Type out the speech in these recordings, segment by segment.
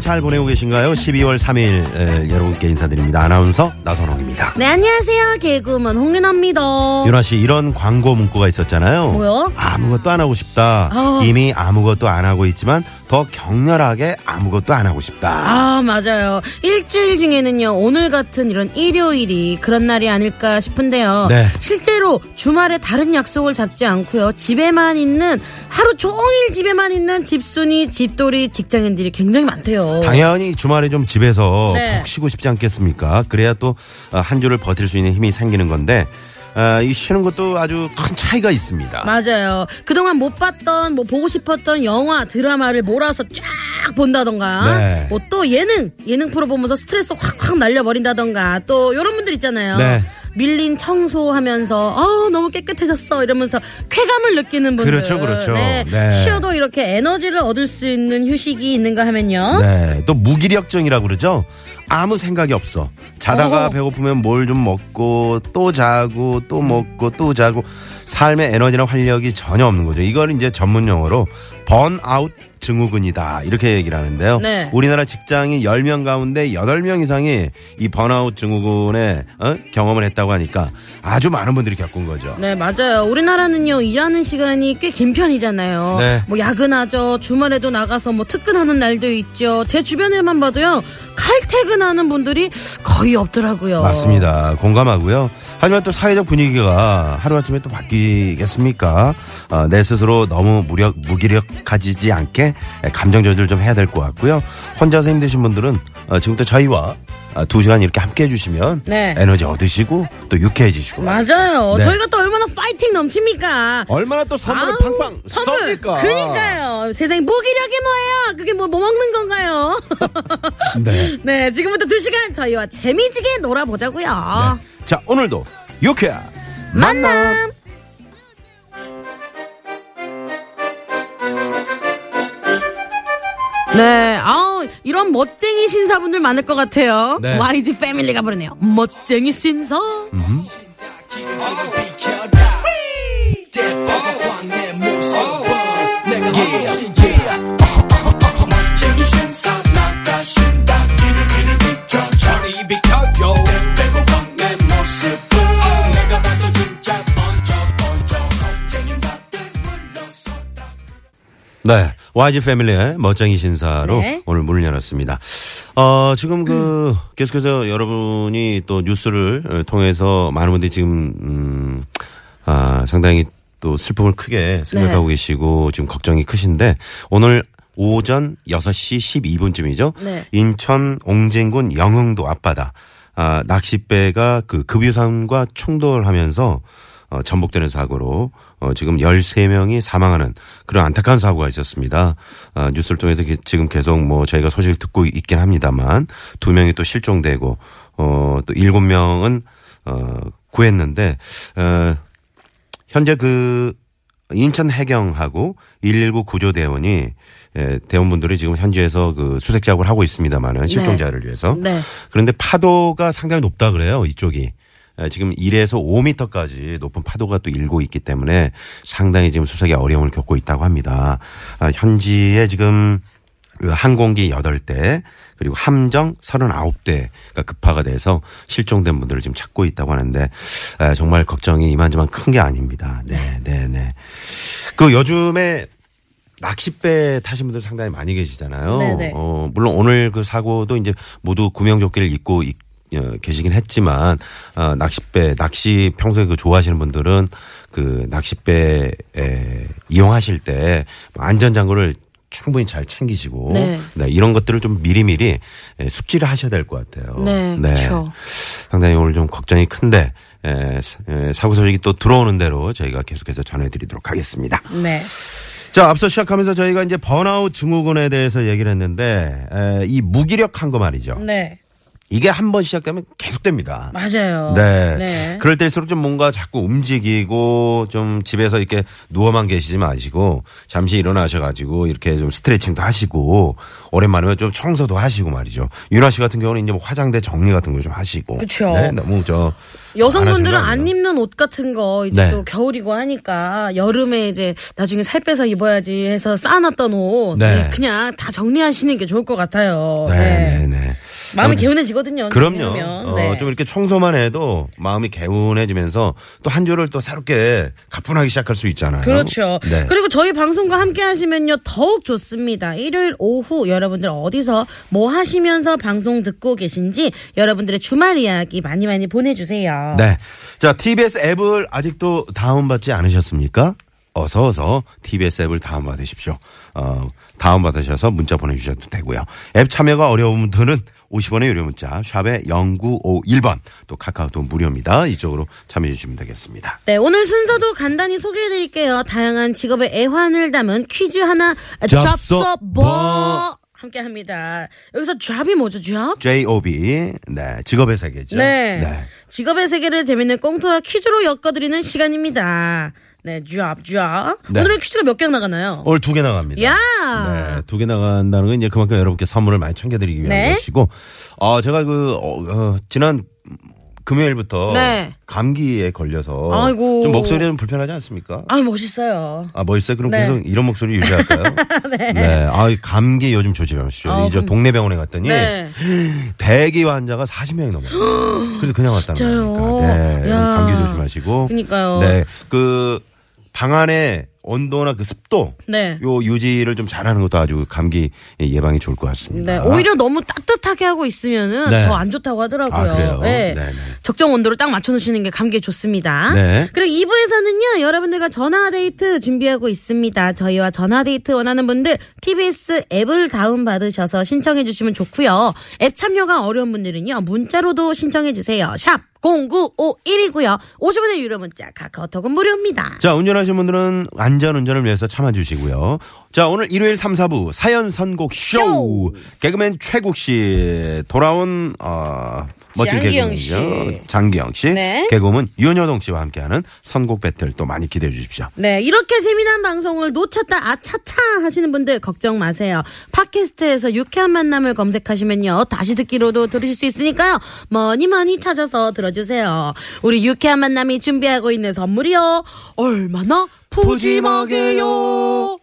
잘 보내고 계신가요? 12월 3일 에, 여러분께 인사드립니다. 아나운서 나선홍입니다. 네 안녕하세요 개그우먼 홍윤아입니다 윤아 씨 이런 광고 문구가 있었잖아요. 뭐요? 아무것도 안 하고 싶다. 아. 이미 아무것도 안 하고 있지만 더 격렬하게 아무것도 안 하고 싶다. 아 맞아요 일주일 중에는요 오늘 같은 이런 일요일이 그런 날이 아닐까 싶은데요 네. 실제로 주말에 다른 약속을 잡지 않고요 집에만 있는 하루 종일 집에만 있는 집순이 집돌이 직장인들이 굉장히 많대요 당연히 주말에 좀 집에서 네. 푹 쉬고 싶지 않겠습니까? 그래야 또 한 주를 버틸 수 있는 힘이 생기는 건데 아, 이 쉬는 것도 아주 큰 차이가 있습니다. 맞아요. 그동안 못 봤던, 뭐 보고 싶었던 영화, 드라마를 몰아서 쫙 본다던가. 네. 뭐 또 예능, 예능 프로 보면서 스트레스 확확 날려버린다던가. 또 요런 분들 있잖아요. 네. 밀린 청소하면서, 아 너무 깨끗해졌어. 이러면서 쾌감을 느끼는 분들. 그렇죠, 그렇죠. 네. 네. 쉬어도 이렇게 에너지를 얻을 수 있는 휴식이 있는가 하면요. 네, 또 무기력증이라고 그러죠. 아무 생각이 없어. 자다가 어. 배고프면 뭘 좀 먹고 또 자고 또 먹고 또 자고 삶의 에너지나 활력이 전혀 없는 거죠. 이걸 이제 전문 용어로 번아웃 증후군이다. 이렇게 얘기를 하는데요. 네. 우리나라 직장인 10명 가운데 8명 이상이 이 번아웃 증후군에 어? 경험을 했다고 하니까 아주 많은 분들이 겪은 거죠. 네, 맞아요. 우리나라는요, 일하는 시간이 꽤 긴 편이잖아요. 네. 뭐, 야근하죠. 주말에도 나가서 뭐, 특근하는 날도 있죠. 제 주변에만 봐도요, 칼퇴근하는 분들이 거의 없더라고요. 맞습니다. 공감하고요. 하지만 또 사회적 분위기가 하루아침에 또 바뀌겠습니까? 어, 내 스스로 너무 무력, 무기력해지지 않게 감정 조절 좀 해야 될 것 같고요. 혼자서 힘드신 분들은 어, 지금부터 저희와 아, 두 시간 이렇게 함께 해주시면 네. 에너지 얻으시고 또 유쾌해지시고 맞아요. 네. 저희가 또 얼마나 파이팅 넘칩니까? 얼마나 또 선물을 아우, 팡팡 선물. 쏩니까? 그니까요. 세상에 무기력이 뭐예요? 그게 뭐, 뭐 먹는 건가요? 네. 네, 지금부터 두 시간 저희와 재미지게 놀아보자고요. 자 오늘도 유쾌한 만남. 네, 아우 이런 멋쟁이 신사분들 많을 것 같아요. 네. YG 패밀리가 부르네요. 멋쟁이 신사. 네. YG 패밀리의 멋쟁이 신사로 네. 오늘 문을 열었습니다. 어, 지금 그, 계속해서 여러분이 또 뉴스를 통해서 많은 분들이 지금, 음, 아, 상당히 또 슬픔을 크게 생각하고 네. 계시고 지금 걱정이 크신데 오늘 오전 6시 12분쯤이죠. 네. 인천 옹진군 영흥도 앞바다 아, 낚싯배가 그 급유선과 충돌하면서 어, 전복되는 사고로 어, 지금 13명이 사망하는 그런 안타까운 사고가 있었습니다. 아, 뉴스를 통해서 게- 지금 계속 뭐 저희가 소식을 듣고 있긴 합니다만 두 명이 또 실종되고 어, 또 일곱 명은 어, 구했는데 어, 현재 그 인천 해경하고 119 구조대원이 예, 대원분들이 지금 현지에서 그 수색 작업을 하고 있습니다만은 실종자를 위해서. 네. 그런데 파도가 상당히 높다 그래요, 이쪽이. 예, 지금 1에서 5미터까지 높은 파도가 또 일고 있기 때문에 상당히 지금 수색에 어려움을 겪고 있다고 합니다. 아, 현지에 지금 그 항공기 8대 그리고 함정 39대가 급파가 돼서 실종된 분들을 지금 찾고 있다고 하는데 에, 정말 걱정이 이만저만 큰 게 아닙니다. 네, 네, 네. 그 요즘에 낚싯배 타신 분들 상당히 많이 계시잖아요. 네네. 어, 물론 오늘 그 사고도 이제 모두 구명조끼를 입고 있- 어, 계시긴 했지만 어, 낚싯배 낚시 평소에 그 좋아하시는 분들은 그 낚싯배 에, 이용하실 때 안전장구를 충분히 잘 챙기시고 네. 네, 이런 것들을 좀 미리미리 에, 숙지를 하셔야 될 것 같아요. 네, 그렇죠. 상당히 오늘 좀 걱정이 큰데 에, 사- 에, 사고 소식이 또 들어오는 대로 저희가 계속해서 전해드리도록 하겠습니다. 네. 자, 앞서 시작하면서 저희가 이제 번아웃 증후군에 대해서 얘기를 했는데 에, 이 무기력한 거 말이죠. 네. 이게 한 번 시작되면 계속됩니다. 맞아요. 네. 네. 그럴 때일수록 좀 뭔가 자꾸 움직이고 좀 집에서 이렇게 누워만 계시지 마시고 잠시 일어나셔가지고 이렇게 좀 스트레칭도 하시고 오랜만에 좀 청소도 하시고 말이죠. 윤아 씨 같은 경우는 이제 뭐 화장대 정리 같은 거 좀 하시고. 그쵸. 네. 너무 저. 여성분들은 안 입는 옷 같은 거 이제 네. 또 겨울이고 하니까 여름에 이제 나중에 살 빼서 입어야지 해서 쌓아놨던 옷 네. 네, 그냥 다 정리하시는 게 좋을 것 같아요. 네, 네, 네. 마음이 개운해지거든요. 그럼요. 어, 네. 좀 이렇게 청소만 해도 마음이 개운해지면서 또 한 주를 또 새롭게 가뿐하게 시작할 수 있잖아요. 그렇죠. 네. 그리고 저희 방송과 함께 하시면요 더욱 좋습니다. 일요일 오후 여러분들 어디서 뭐 하시면서 방송 듣고 계신지 여러분들의 주말 이야기 많이 많이 보내주세요. 네. 자, TBS 앱을 아직도 다운받지 않으셨습니까? 어서 어서 TBS 앱을 다운받으십시오. 어, 다운받으셔서 문자 보내주셔도 되고요. 앱 참여가 어려운 분들은 50원의 유료 문자 샵에 0951번 또 카카오톡 무료입니다. 이쪽으로 참여해 주시면 되겠습니다. 네, 오늘 순서도 간단히 소개해 드릴게요. 다양한 직업의 애환을 담은 퀴즈 하나 잡서 뭐. 뭐 함께 합니다. 여기서 잡이 뭐죠, 잡? JOB 네 직업의 세계죠. 네. 직업의 세계를 재밌는 꽁트와 퀴즈로 엮어드리는 시간입니다. 네, 잡, 잡. 네. 오늘은 퀴즈가 몇 개 나가나요? 오늘 두 개 나갑니다. 야! 네, 두 개 나간다는 건 이제 그만큼 여러분께 선물을 많이 챙겨드리기 위한 네. 것이고, 어, 제가 그, 어, 어, 지난 금요일부터 네. 감기에 걸려서 아이고. 좀 목소리가 좀 불편하지 않습니까? 아, 멋있어요. 아, 멋있어요? 그럼 네. 계속 이런 목소리 유지할까요? 네. 아, 감기 요즘 조심하십시오. 아, 이제 그럼- 동네 병원에 갔더니 네. 대기 환자가 40명이 넘어요. 그래서 그냥 왔다는? 거니까. 네. 야. 감기 조심하시고. 그니까요. 네. 그 방 안에 온도나 그 습도 네. 요 유지를 좀 잘하는 것도 아주 감기 예방이 좋을 것 같습니다. 네, 오히려 너무 따뜻하게 하고 있으면은 네. 더안 좋다고 하더라고요. 아, 그래요? 네. 네네. 적정 온도를 딱 맞춰 놓으시는 게 감기에 좋습니다. 네. 그리고 2부에서는요, 여러분들과 전화 데이트 준비하고 있습니다. 저희와 전화 데이트 원하는 분들, TBS 앱을 다운 받으셔서 신청해 주시면 좋고요. 앱 참여가 어려운 분들은요, 문자로도 신청해 주세요. 샵 0951이고요. 50원의 유료 문자, 카카오톡은 무료입니다. 자, 운전하시는 분들은 안전 운전을 위해서 참아주시고요. 자, 오늘 일요일 3, 4부 사연 선곡 쇼! 쇼! 개그맨 최국 씨 돌아온 어 멋진 장기영 개그맨이죠. 씨. 장기영 씨. 네. 개그맨 윤여동 씨와 함께하는 선곡 배틀 또 많이 기대해 주십시오. 네, 이렇게 재미난 방송을 놓쳤다, 아차차 하시는 분들 걱정 마세요. 팟캐스트에서 유쾌한 만남을 검색하시면요. 다시 듣기로도 들으실 수 있으니까요. 많이 많이 찾아서 들어주세요. 우리 유쾌한 만남이 준비하고 있는 선물이요. 얼마나 푸짐하게요.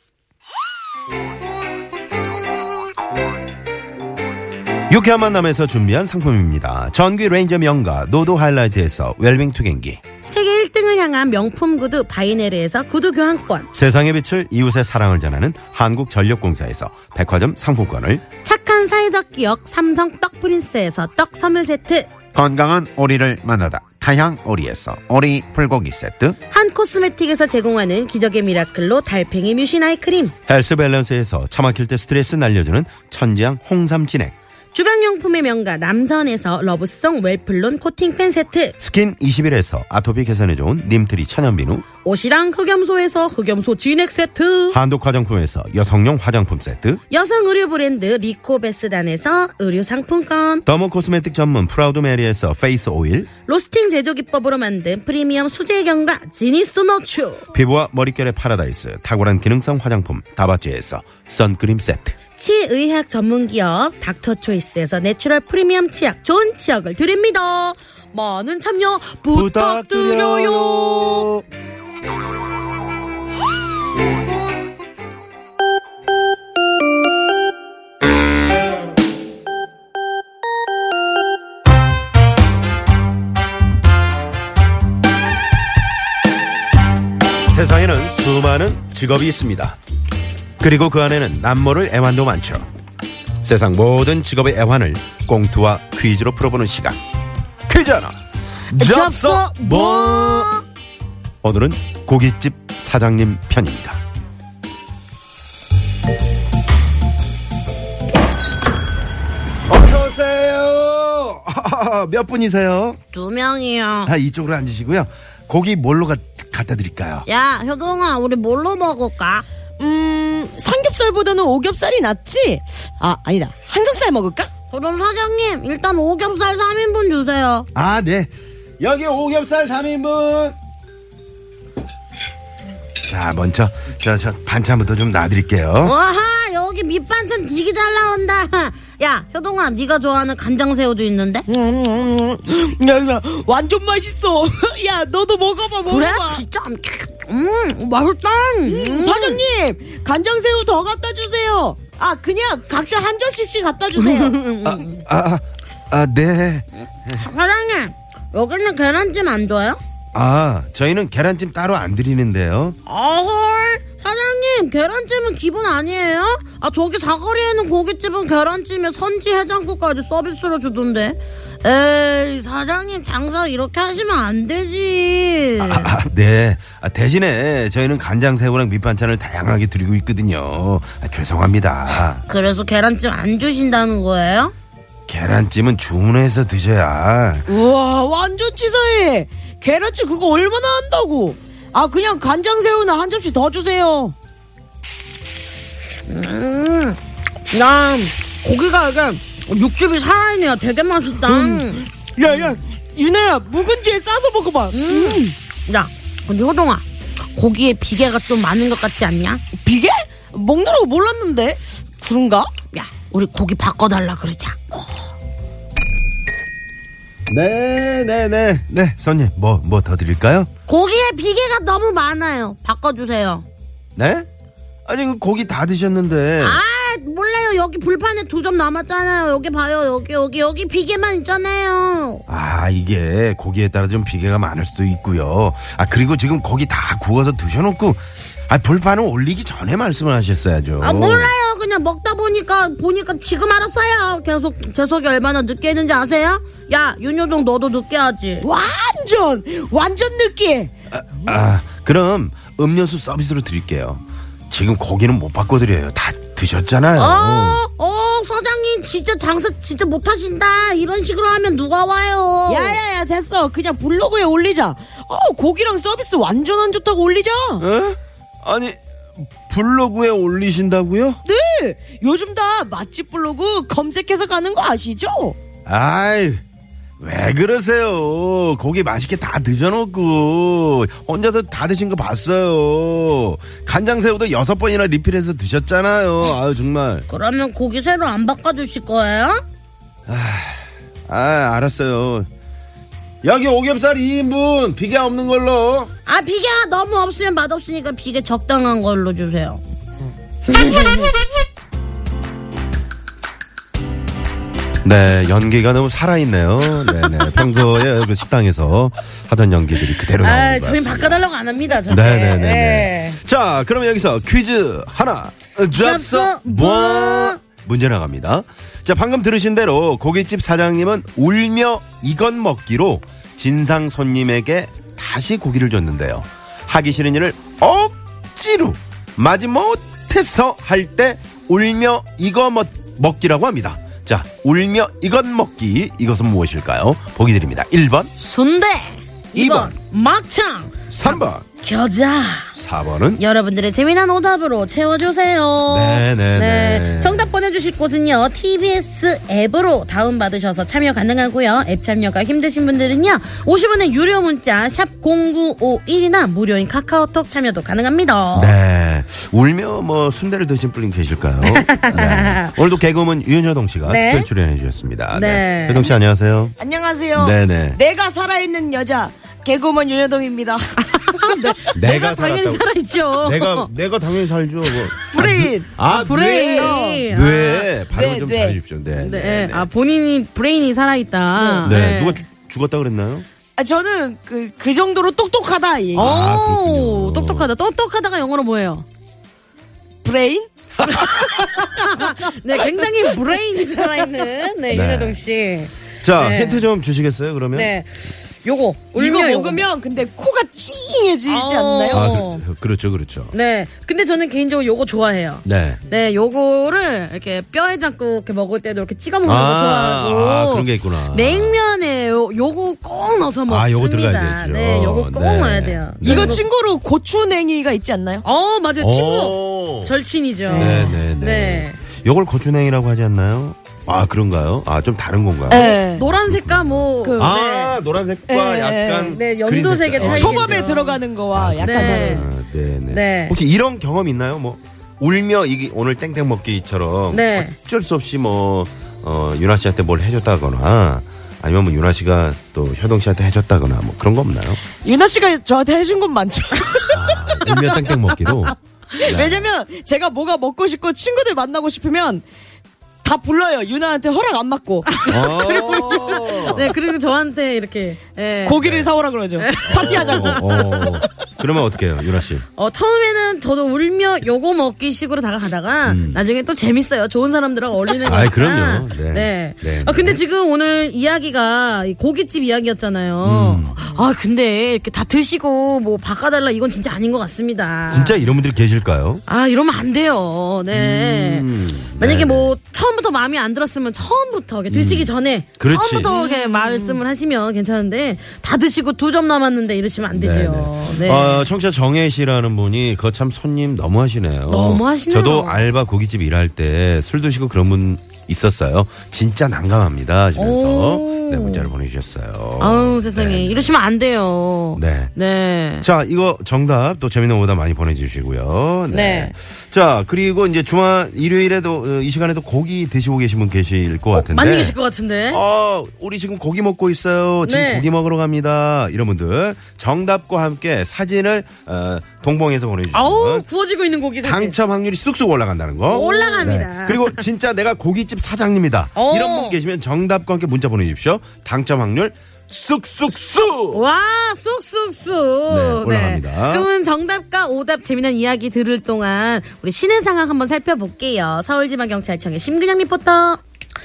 유쾌한 만남에서 준비한 상품입니다. 전기 레인지 명가 노도 하이라이트에서 웰빙 튀김기. 세계 1등을 향한 명품 구두 바이네르에서 구두 교환권. 세상에 빛을 이웃에 사랑을 전하는 한국전력공사에서 백화점 상품권을 착한 사회적 기업 삼성 떡 프린스에서 떡 선물 세트. 건강한 오리를 만나다 타향 오리에서 오리 불고기 세트 한 cosmetic에서 제공하는 기적의 미라클로 달팽이 뮤신 아이크림. 헬스 밸런스에서 차 막힐 때 스트레스 날려주는 천지향 홍삼 진액 주방용품의 명가 남선에서 러브송 웰플론 코팅팬 세트. 스킨 21에서 아토피 개선에 좋은 님트리 천연비누. 옻이랑 흑염소에서 흑염소 진액 세트. 한독 화장품에서 여성용 화장품 세트. 여성 의류 브랜드 리코베스단에서 의류 상품권. dermo cosmetic 전문 프라우드 메리에서 페이스 오일. 로스팅 제조 기법으로 만든 프리미엄 수제 견과 지니스 너츠 피부와 머릿결의 파라다이스 탁월한 기능성 화장품 다바찌에서 선크림 세트 치의학 전문기업 닥터초이스에서 내추럴 프리미엄 치약 좋은 치약을 드립니다 많은 참여 부탁드려요 세상에는 수많은 직업이 있습니다. 그리고 그 안에는 남모를 애환도 많죠. 세상 모든 직업의 애환을 꽁트와 퀴즈로 풀어보는 시간. 퀴즈 하나. 접서 뭐 오늘은 고깃집 사장님 편입니다. 어서 오세요. 어, 몇 분이세요? 두 명이요. 아, 이쪽으로 앉으시고요. 고기 뭘로 가, 갖다 드릴까요? 야, 효동아, 우리 뭘로 먹을까? 음, 삼겹살보다는 오겹살이 낫지? 아, 아니다. 항정살 먹을까? 그럼 사장님, 일단 오겹살 3인분 주세요. 아, 네. 여기 오겹살 3인분. 자, 먼저, 저, 저, 반찬부터 좀 놔드릴게요. 와하, 여기 밑반찬 되게 잘 나온다. 야, 효동아, 네가 좋아하는 간장새우도 있는데? 야, 야, 완전 맛있어. 야, 너도 먹어봐, 먹어봐. 그래? 진짜? 음, 맛있다. 음. 사장님, 간장새우 더 갖다 주세요. 아, 그냥 각자 한 접시씩 갖다 주세요. 아, 아, 아, 네. 사장님, 여기는 계란찜 안 줘요? 아, 저희는 계란찜 따로 안 드리는데요. 아헐, 사장님, 계란찜은 기본 아니에요? 아, 저기 사거리에는 고깃집은 계란찜에 선지 해장국까지 서비스로 주던데. 에이, 사장님 장사 이렇게 하시면 안 되지. 아, 아, 네. 아, 대신에 저희는 간장 새우랑 밑반찬을 다양하게 드리고 있거든요. 아, 죄송합니다. 그래서 계란찜 안 주신다는 거예요? 계란찜은 주문해서 드셔야. 우와, 완전 치사해. 계란찜 그거 얼마나 한다고? 아, 그냥 간장 새우나 한 접시 더 주세요. 음, 야, 고기가 이게 육즙이 살아있네요. 되게 맛있다. 음. 야, 야, 유나야, 묵은지에 싸서 먹어봐. 야, 근데 효동아, 고기에 비계가 좀 많은 것 같지 않냐? 비계? 먹느라고 몰랐는데. 그런가? 야, 우리 고기 바꿔달라 그러자. 네, 네, 네. 네, 손님, 뭐, 뭐 더 드릴까요? 고기에 비계가 너무 많아요. 바꿔주세요. 네? 아니, 그 고기 다 드셨는데. 아, 몰라요. 여기 불판에 두 점 남았잖아요. 여기 봐요. 여기, 여기, 여기 비계만 있잖아요. 아, 이게 고기에 따라 좀 비계가 많을 수도 있고요. 아, 그리고 지금 고기 다 구워서 드셔놓고, 아, 불판을 올리기 전에 말씀을 하셨어야죠. 아, 몰라요. 그냥 먹다 보니까, 보니까 지금 알았어요. 계속, 제 속이 얼마나 늦게 했는지 아세요? 야, 윤효동 너도 늦게 하지. 완전, 완전 느끼해. 아, 그럼 음료수 서비스로 드릴게요. 지금 고기는 못 바꿔드려요. 다 드셨잖아요. 어, 어, 사장님 진짜 장사 진짜 못하신다. 이런 식으로 하면 누가 와요? 야야야 됐어 그냥 블로그에 올리자 어 고기랑 서비스 완전 안 좋다고 올리자 에? 아니, 블로그에 올리신다고요? 네 요즘 다 맛집 블로그 검색해서 가는 거 아시죠? 아이, 왜 그러세요? 고기 맛있게 다 드셔놓고, 혼자서 다 드신 거 봤어요. 간장새우도 여섯 번이나 리필해서 드셨잖아요. 아유, 정말. 그러면 고기 새로 안 바꿔주실 거예요? 아, 알았어요. 여기 오겹살 2인분, 비계 없는 걸로. 아, 비계가 너무 없으면 맛없으니까 비계 적당한 걸로 주세요. 네, 연기가 너무 살아있네요. 네네. 평소에 그 식당에서 하던 연기들이 그대로 나오는 아, 것 저희 같습니다. 바꿔달라고 안 합니다. 절대. 네네네. 네. 네. 자, 그러면 여기서 퀴즈 하나. 잡서 뭐? 뭐? 문제 나갑니다. 자, 방금 들으신 대로 고깃집 사장님은 울며 이것 먹기로 진상 손님에게 다시 고기를 줬는데요. 하기 싫은 일을 억지로 마지못해서 할 때 울며 이거 먹, 먹기라고 합니다. 자, 울며 이것 먹기 이것은 무엇일까요? 보기 드립니다. 1번, 순대. 이번. 2번. 막창. 3번, 겨자. 4번은 여러분들의 재미난 오답으로 채워주세요. 네네 네. 정답 보내주실 곳은요, TBS 앱으로 다운받으셔서 참여 가능하고요. 앱 참여가 힘드신 분들은요, 50원의 유료 문자, 샵 0951이나 무료인 카카오톡 참여도 가능합니다. 네. 울며 뭐 순대를 드신 분이 계실까요? 네. 오늘도 개그우먼 윤여동 씨가 네. 특별 출연해 주셨습니다. 네. 여동 씨 안녕하세요. 안녕하세요 네네. 뇌가 살아있는 여자 개그우먼 윤여동입니다 내가 당연히 살았다고. 살아있죠. 내가 내가 당연히 살죠. 뭐. 브레인 아, 브레인. 뇌. 아. 뇌. 발음 네, 좀 네. 잘해 주십시오. 네. 네, 네. 네. 아, 본인이 브레인이 살아있다. 네. 누가 죽- 죽었다 그랬나요? 아, 저는 그, 그 정도로 똑똑하다. 오, 아, 그렇군요. 똑똑하다. 똑똑하다가 영어로 뭐예요? brain? 네, 굉장히 brain이 살아있는, 네, 네. 윤여동 씨. 자, 네. 힌트 좀 주시겠어요, 그러면? 네. 요거 이거 울며 요거. 먹으면 근데 코가 찡해지지 어. 않나요? 아, 어. 그, 그렇죠, 그렇죠. 네. 근데 저는 개인적으로 요거 좋아해요. 네. 네, 요거를 이렇게 뼈에 잡고 이렇게 먹을 때도 이렇게 찍어 먹는 거 아, 좋아하고. 아, 그런 게 있구나. 냉면에 요, 요거 꼭 넣어서 먹습니다. 아, 요거 들어가야 되죠. 네, 요거 꼭 네. 넣어야 돼요. 네. 이거 친구로 고추냉이가 있지 않나요? 어, 맞아요. 친구. 오. 절친이죠. 네, 네, 네. 네. 요걸 고추냉이라고 하지 않나요? 아, 그런가요? 아, 좀 다른 건가요? 네. 노란색과 뭐. 그- 아, 노란색과 네. 약간 네, 연두색의 색깔. 차이. 초밥에. 들어가는 거와 약간 네. 다른. 아, 네, 네. 네. 혹시 이런 경험 있나요? 뭐 울며 이게 오늘 땡땡 먹기처럼 네. 어쩔 수 없이 뭐 어, 윤아 씨한테 뭘 해줬다거나 아니면 뭐 윤아 씨가 또 효동 씨한테 해줬다거나 뭐 그런 거 없나요? 유나 씨가 저한테 해준 건 많죠. 아, 울며 땡땡 먹기로. 네. 왜냐면 제가 뭐가 먹고 싶고 친구들 만나고 싶으면 다 불러요. 유나한테 허락 안 받고 어. 네, 그리고 저한테 이렇게. 예. 고기를 사오라 그러죠. 파티하자고. 어, 어. 그러면 어떻게 해요, 윤아 씨? 어, 처음에는 저도 울며 요거 먹기 식으로 다가가다가 음. 나중에 또 재밌어요. 좋은 사람들하고 어울리는 거니까. 아이, 그럼요. 네. 네. 네, 아, 근데 네. 지금 오늘 이야기가 이 고깃집 이야기였잖아요. 음. 아, 근데 이렇게 다 드시고 뭐 바꿔달라 이건 진짜 아닌 것 같습니다. 진짜 이런 분들이 계실까요? 아, 이러면 안 돼요. 네. 음. 만약에 네네. 뭐 처음부터 마음에 안 들었으면 처음부터 이렇게 드시기 전에 음. 그렇지. 처음부터 이렇게 말씀을 하시면 괜찮은데 다 드시고 두 점 남았는데 이러시면 안 되죠. 네. 어, 청취자 정혜 씨라는 분이 그거 참 손님 너무 하시네요. 너무 하시네요. 저도 알바 고깃집 일할 때 술 드시고 그런 분 있었어요. 진짜 난감합니다 하시면서 오. 네, 문자를 보내주셨어요. 아우 세상에 네. 이러시면 안 돼요. 네. 네. 자, 이거 정답 또 재밌는 오답 많이 보내주시고요. 네. 자, 그리고 이제 주말 일요일에도 어, 이 시간에도 고기 드시고 계신 분 계실 것 같은데. 많이 계실 것 같은데. 어, 우리 지금 고기 먹고 있어요. 지금 네. 고기 먹으러 갑니다. 이런 분들 정답과 함께 사진을 어, 동봉해서 보내주시면 아우 구워지고 있는 고기 사진. 당첨 확률이 쑥쑥 올라간다는 거. 올라갑니다. 그리고 진짜 내가 고깃집 사장님이다. 오. 이런 분 계시면 정답과 함께 문자 보내주십시오. 당첨 확률 쑥쑥쑥. 와, 쑥쑥쑥. 네, 올라갑니다. 그러면 정답과 오답 재미난 이야기 들을 동안 우리 신의 상황 한번 살펴볼게요. 서울지방경찰청의 심근양 리포터.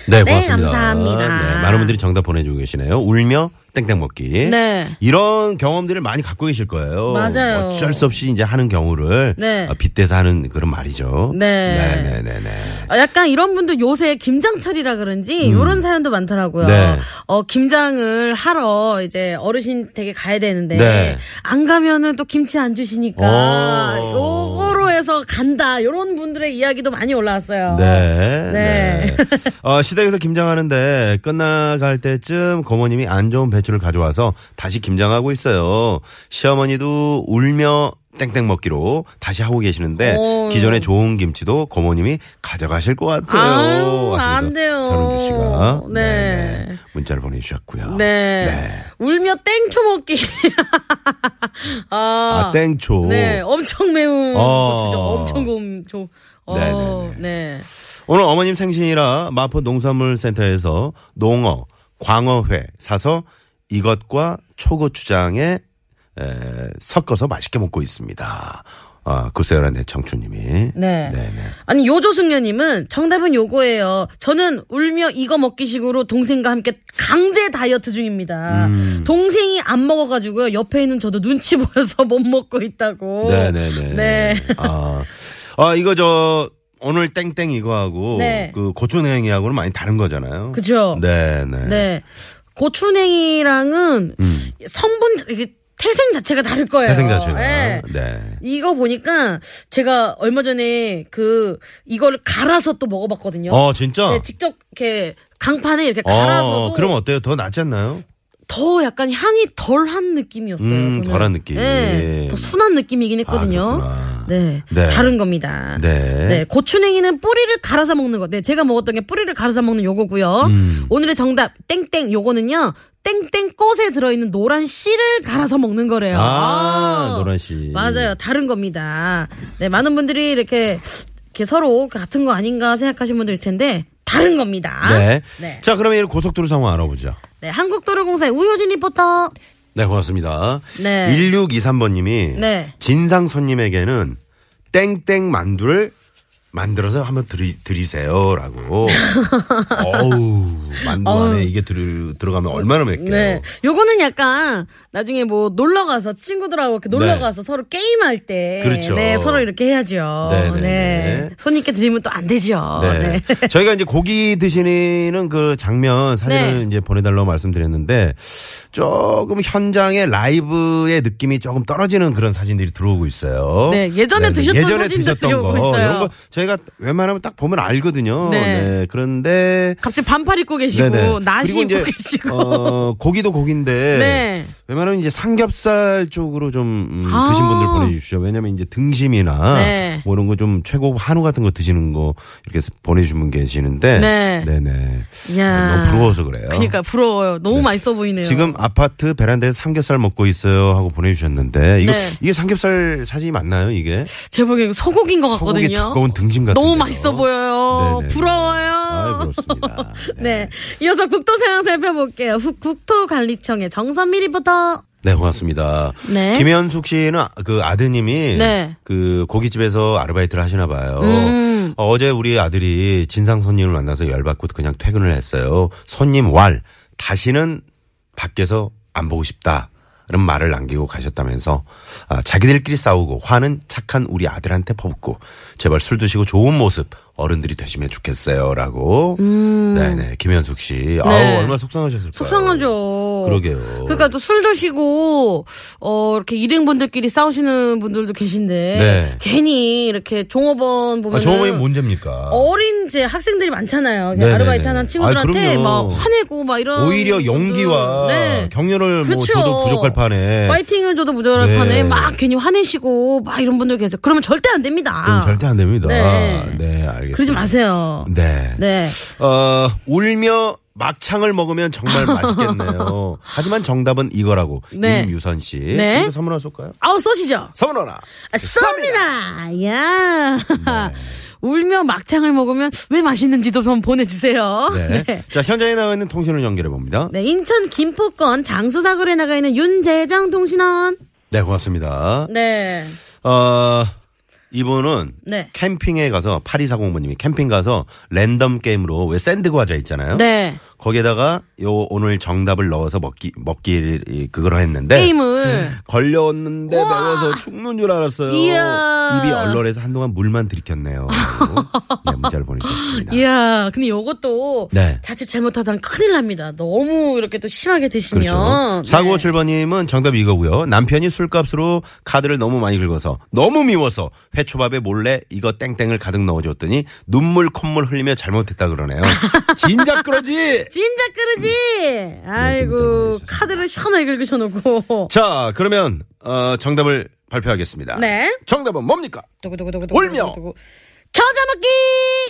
네, 네, 고맙습니다. 감사합니다. 네, 많은 분들이 정답 보내주고 계시네요. 울며 땡땡 먹기. 네. 이런 경험들을 많이 갖고 계실 거예요. 맞아요. 어쩔 수 없이 이제 하는 경우를 네. 어, 빗대서 하는 그런 말이죠. 네. 네, 네, 네, 네. 어, 약간 이런 분들 요새 김장철이라 그런지 이런 사연도 많더라고요. 음. 네. 어, 김장을 하러 이제 어르신 댁에 가야 되는데 네. 안 가면은 또 김치 안 주시니까 오. 요거로 해서 간다. 요런 분들의 이야기도 많이 올라왔어요. 네. 네. 네. 어, 시댁에서 김장하는데 끝나갈 때쯤 고모님이 안 좋은 배 추를 가져와서 다시 김장하고 있어요. 시어머니도 울며 땡땡 먹기로 다시 하고 계시는데 오. 기존에 좋은 김치도 고모님이 가져가실 것 같아요. 아유, 안 돼요. 전은주 씨가 네. 네, 네. 문자를 보내주셨고요. 네. 네. 울며 땡초 먹기. 아, 아, 땡초. 네, 엄청 매운 어. 엄청 고운 조. 어, 네네네. 네. 오늘 어머님 생신이라 마포 농산물 센터에서 농어, 광어회 사서 이것과 초고추장에 에, 섞어서 맛있게 먹고 있습니다. 아, 구세열한 대청춘님이. 네. 네 네. 아니 요조승려님은 정답은 요거예요. 저는 울며 이거 먹기 식으로 동생과 함께 강제 다이어트 중입니다. 음. 동생이 안 먹어가지고요. 옆에 있는 저도 눈치 보여서 못 먹고 있다고. 네네네. 네. 아, 아, 이거 저, 오늘 땡땡 이거하고 네. 그 고추냉이하고는 많이 다른 거잖아요. 그죠? 네 네. 네. 고추냉이랑은 성분 이게 태생 자체가 다를 거예요. 음. 태생 자체가. 네. 네. 이거 보니까 제가 얼마 전에 그 이거를 갈아서 또 먹어봤거든요. 어, 진짜? 네, 직접 이렇게 강판에 이렇게 갈아서도 어, 그럼 어때요? 더 낫지 않나요? 더 약간 향이 덜한 느낌이었어요. 음. 덜한 느낌. 네, 더 순한 느낌이긴 했거든요. 아. 네, 네. 다른 겁니다. 네. 네, 고추냉이는 뿌리를 갈아서 먹는 거. 네, 제가 먹었던 게 뿌리를 갈아서 먹는 요거고요. 음. 오늘의 정답 땡땡 요거는요. 땡땡 꽃에 들어있는 노란 씨를 갈아서 먹는 거래요. 아, 노란 씨. 맞아요. 다른 겁니다. 네, 많은 분들이 이렇게, 이렇게 서로 같은 거 아닌가 생각하시는 분들 있을 텐데, 다른 겁니다. 네. 네. 자, 그러면 이 고속도로 상황 알아보죠. 네, 한국도로공사의 우효진 리포터. 네, 고맙습니다. 네. 1623번님이 네. 진상 손님에게는 땡땡 만두를 만들어서 한번 드리, 드리세요라고. 어우, 만두 안에 이게 들, 들어가면 얼마나 맵게요. 네. 요거는 약간 나중에 뭐 놀러 가서 친구들하고 이렇게 놀러 네. 가서 서로 게임할 때 그렇죠. 네, 서로 이렇게 해야죠. 네, 네, 네. 손님께 드리면 또 안 되죠. 네. 저희가 이제 고기 드시는 그 장면 사진을 네. 이제 보내달라고 말씀드렸는데 조금 현장의 라이브의 느낌이 조금 떨어지는 그런 사진들이 들어오고 있어요. 네, 예전에 드셨던 예전에 사진도 드셨던 거 있어요. 이런 거 저희가 웬만하면 딱 보면 알거든요. 네. 네. 그런데 갑자기 반팔 입고 계시고 네네. 나시 그리고 입고 이제 계시고. 어, 고기도 고기인데 네. 웬만하면 이제 삼겹살 쪽으로 좀 음, 아. 드신 분들 보내주십시오. 왜냐면 이제 등심이나 네. 뭐 이런 거 좀 최고 한우 같은 거 드시는 거 이렇게 보내주신 분 계시는데 네. 네네 야. 너무 부러워서 그래요. 그러니까 부러워요. 너무 맛있어 보이네요. 지금 아파트 베란다에서 삼겹살 먹고 있어요 하고 보내주셨는데 이거 네. 이게 삼겹살 사진이 맞나요 이게? 제 보기엔 이거 소고기인 것 소고기 같거든요. 두꺼운 등심 같은 너무 맛있어 보여요. 네네. 부러워요. 아 부럽습니다. 네. 이어서 국토 상황 살펴볼게요. 후- 국토관리청의 정선미 리포터. 네, 고맙습니다. 네. 김현숙 씨는 그 아드님이 네. 그 고깃집에서 아르바이트를 하시나 봐요. 음. 어, 어제 우리 아들이 진상 손님을 만나서 열받고 그냥 퇴근을 했어요. 손님 왈 다시는 밖에서 안 보고 싶다. 이런 말을 남기고 가셨다면서 아, 자기들끼리 싸우고 화는 착한 우리 아들한테 퍼붓고 제발 술 드시고 좋은 모습 어른들이 되시면 좋겠어요라고 네네 김현숙 씨 아우 음. 네. 얼마나 속상하셨을까요? 속상하죠. 그러게요. 그러니까 또 술 드시고 어 이렇게 일행분들끼리 싸우시는 분들도 계신데 네. 괜히 이렇게 종업원 보면 아, 종업원이 뭔 죄입니까? 어린 이제 학생들이 많잖아요. 그냥 네네네. 아르바이트 하는 친구들한테 아이, 그럼요. 막 화내고 막 이런 오히려. 용기와 네. 격려를 뭐 그렇죠. 줘도 부족할 판에 파이팅을 줘도 부족할 네. 판에 막 괜히 화내시고 막 이런 분들 계세요. 그러면 절대 안 됩니다. 그럼 절대 안 됩니다. 네. 네, 알겠습니다. 그러지 마세요. 네. 네. 어, 울며 막창을 먹으면 정말 맛있겠네요. 하지만 정답은 이거라고. 네. 임유선 씨. 네. 선물 하나 쏠까요? 아우 쏘시죠. 선물 하나. 아, 쏩니다. 야. 네. 울며 막창을 먹으면 왜 맛있는지도 좀 보내주세요. 네. 네. 자, 현장에 나와 있는 통신을 연결해 봅니다. 네, 인천 김포권 장수사거리에 나가 있는 윤재정 통신원. 네, 고맙습니다. 네. 어, 이분은 네. 캠핑에 가서 8240번님이 캠핑 가서 랜덤 게임으로 왜 샌드 과자 있잖아요. 네. 거기에다가 요 오늘 정답을 넣어서 먹기 먹기 그걸 했는데 게임을. 걸렸는데 매워서 죽는 줄 알았어요. 이야. 입이 얼얼해서 한동안 물만 들이켰네요. 네, 문자를 보내주셨습니다. 이야, 근데 요것도 네. 자칫 잘못하다 큰일 납니다. 너무 이렇게 또 심하게 드시면. 그렇죠. 네. 사구 7번님은 정답 이거고요. 남편이 술값으로 카드를 너무 많이 긁어서 너무 미워서 회초밥에 몰래 이거 땡땡을 가득 넣어줬더니 눈물 콧물 흘리며 잘못했다 그러네요. 진작 그러지. 진짜 끄르지. 네, 아이고 문자 카드를 시원하게 긁으셔놓고. 자 그러면 어, 정답을 발표하겠습니다. 네. 정답은 뭡니까? 두구두구두구두구. 울며. 겨자 먹기.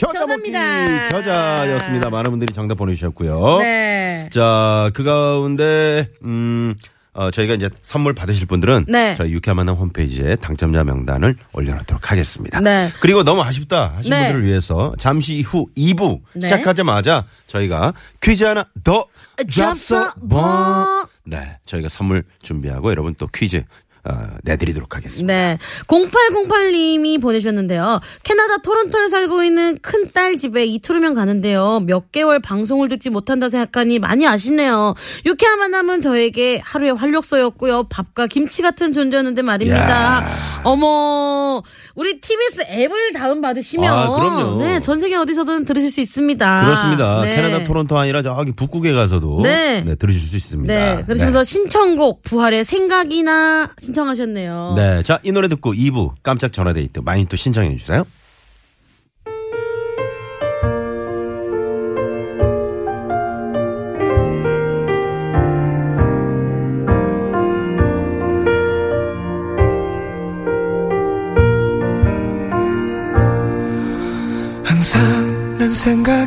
겨자 먹기 겨자입니다. 겨자였습니다. 많은 분들이 정답 보내주셨고요. 네. 자, 그 가운데, 음, 어, 저희가 이제 선물 받으실 분들은 네. 저희 유쾌한 만남 홈페이지에 당첨자 명단을 올려놓도록 하겠습니다. 네. 그리고 너무 아쉽다 하신 네. 분들을 위해서 잠시 후 2부 네. 시작하자마자 저희가 퀴즈 하나 더 잡숴 잡숴 봐. 네, 저희가 선물 준비하고 여러분 또 퀴즈 어, 내드리도록 하겠습니다. 네. 0808님이 보내주셨는데요. 캐나다 토론토에 살고 있는 큰딸 집에 이틀후면 가는데요. 몇 개월 방송을 듣지 못한다 생각하니 많이 아쉽네요. 유쾌한 만남은 저에게 하루의 활력소였고요. 밥과 김치 같은 존재였는데 말입니다. 야. 어머, 우리 TBS 앱을 다운받으시면. 아, 그럼요. 네, 전 세계 어디서든 들으실 수 있습니다. 그렇습니다. 네. 캐나다 토론토 아니라 저기 북극에 가서도 네. 네, 들으실 수 있습니다. 네, 그러시면서 신청곡 부활의 생각이나 신청하셨네요. 네. 자, 이 노래 듣고 2부 깜짝 전화데이트 많이 또 신청해 주세요.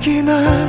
항상 난 생각이 나 너에게 기대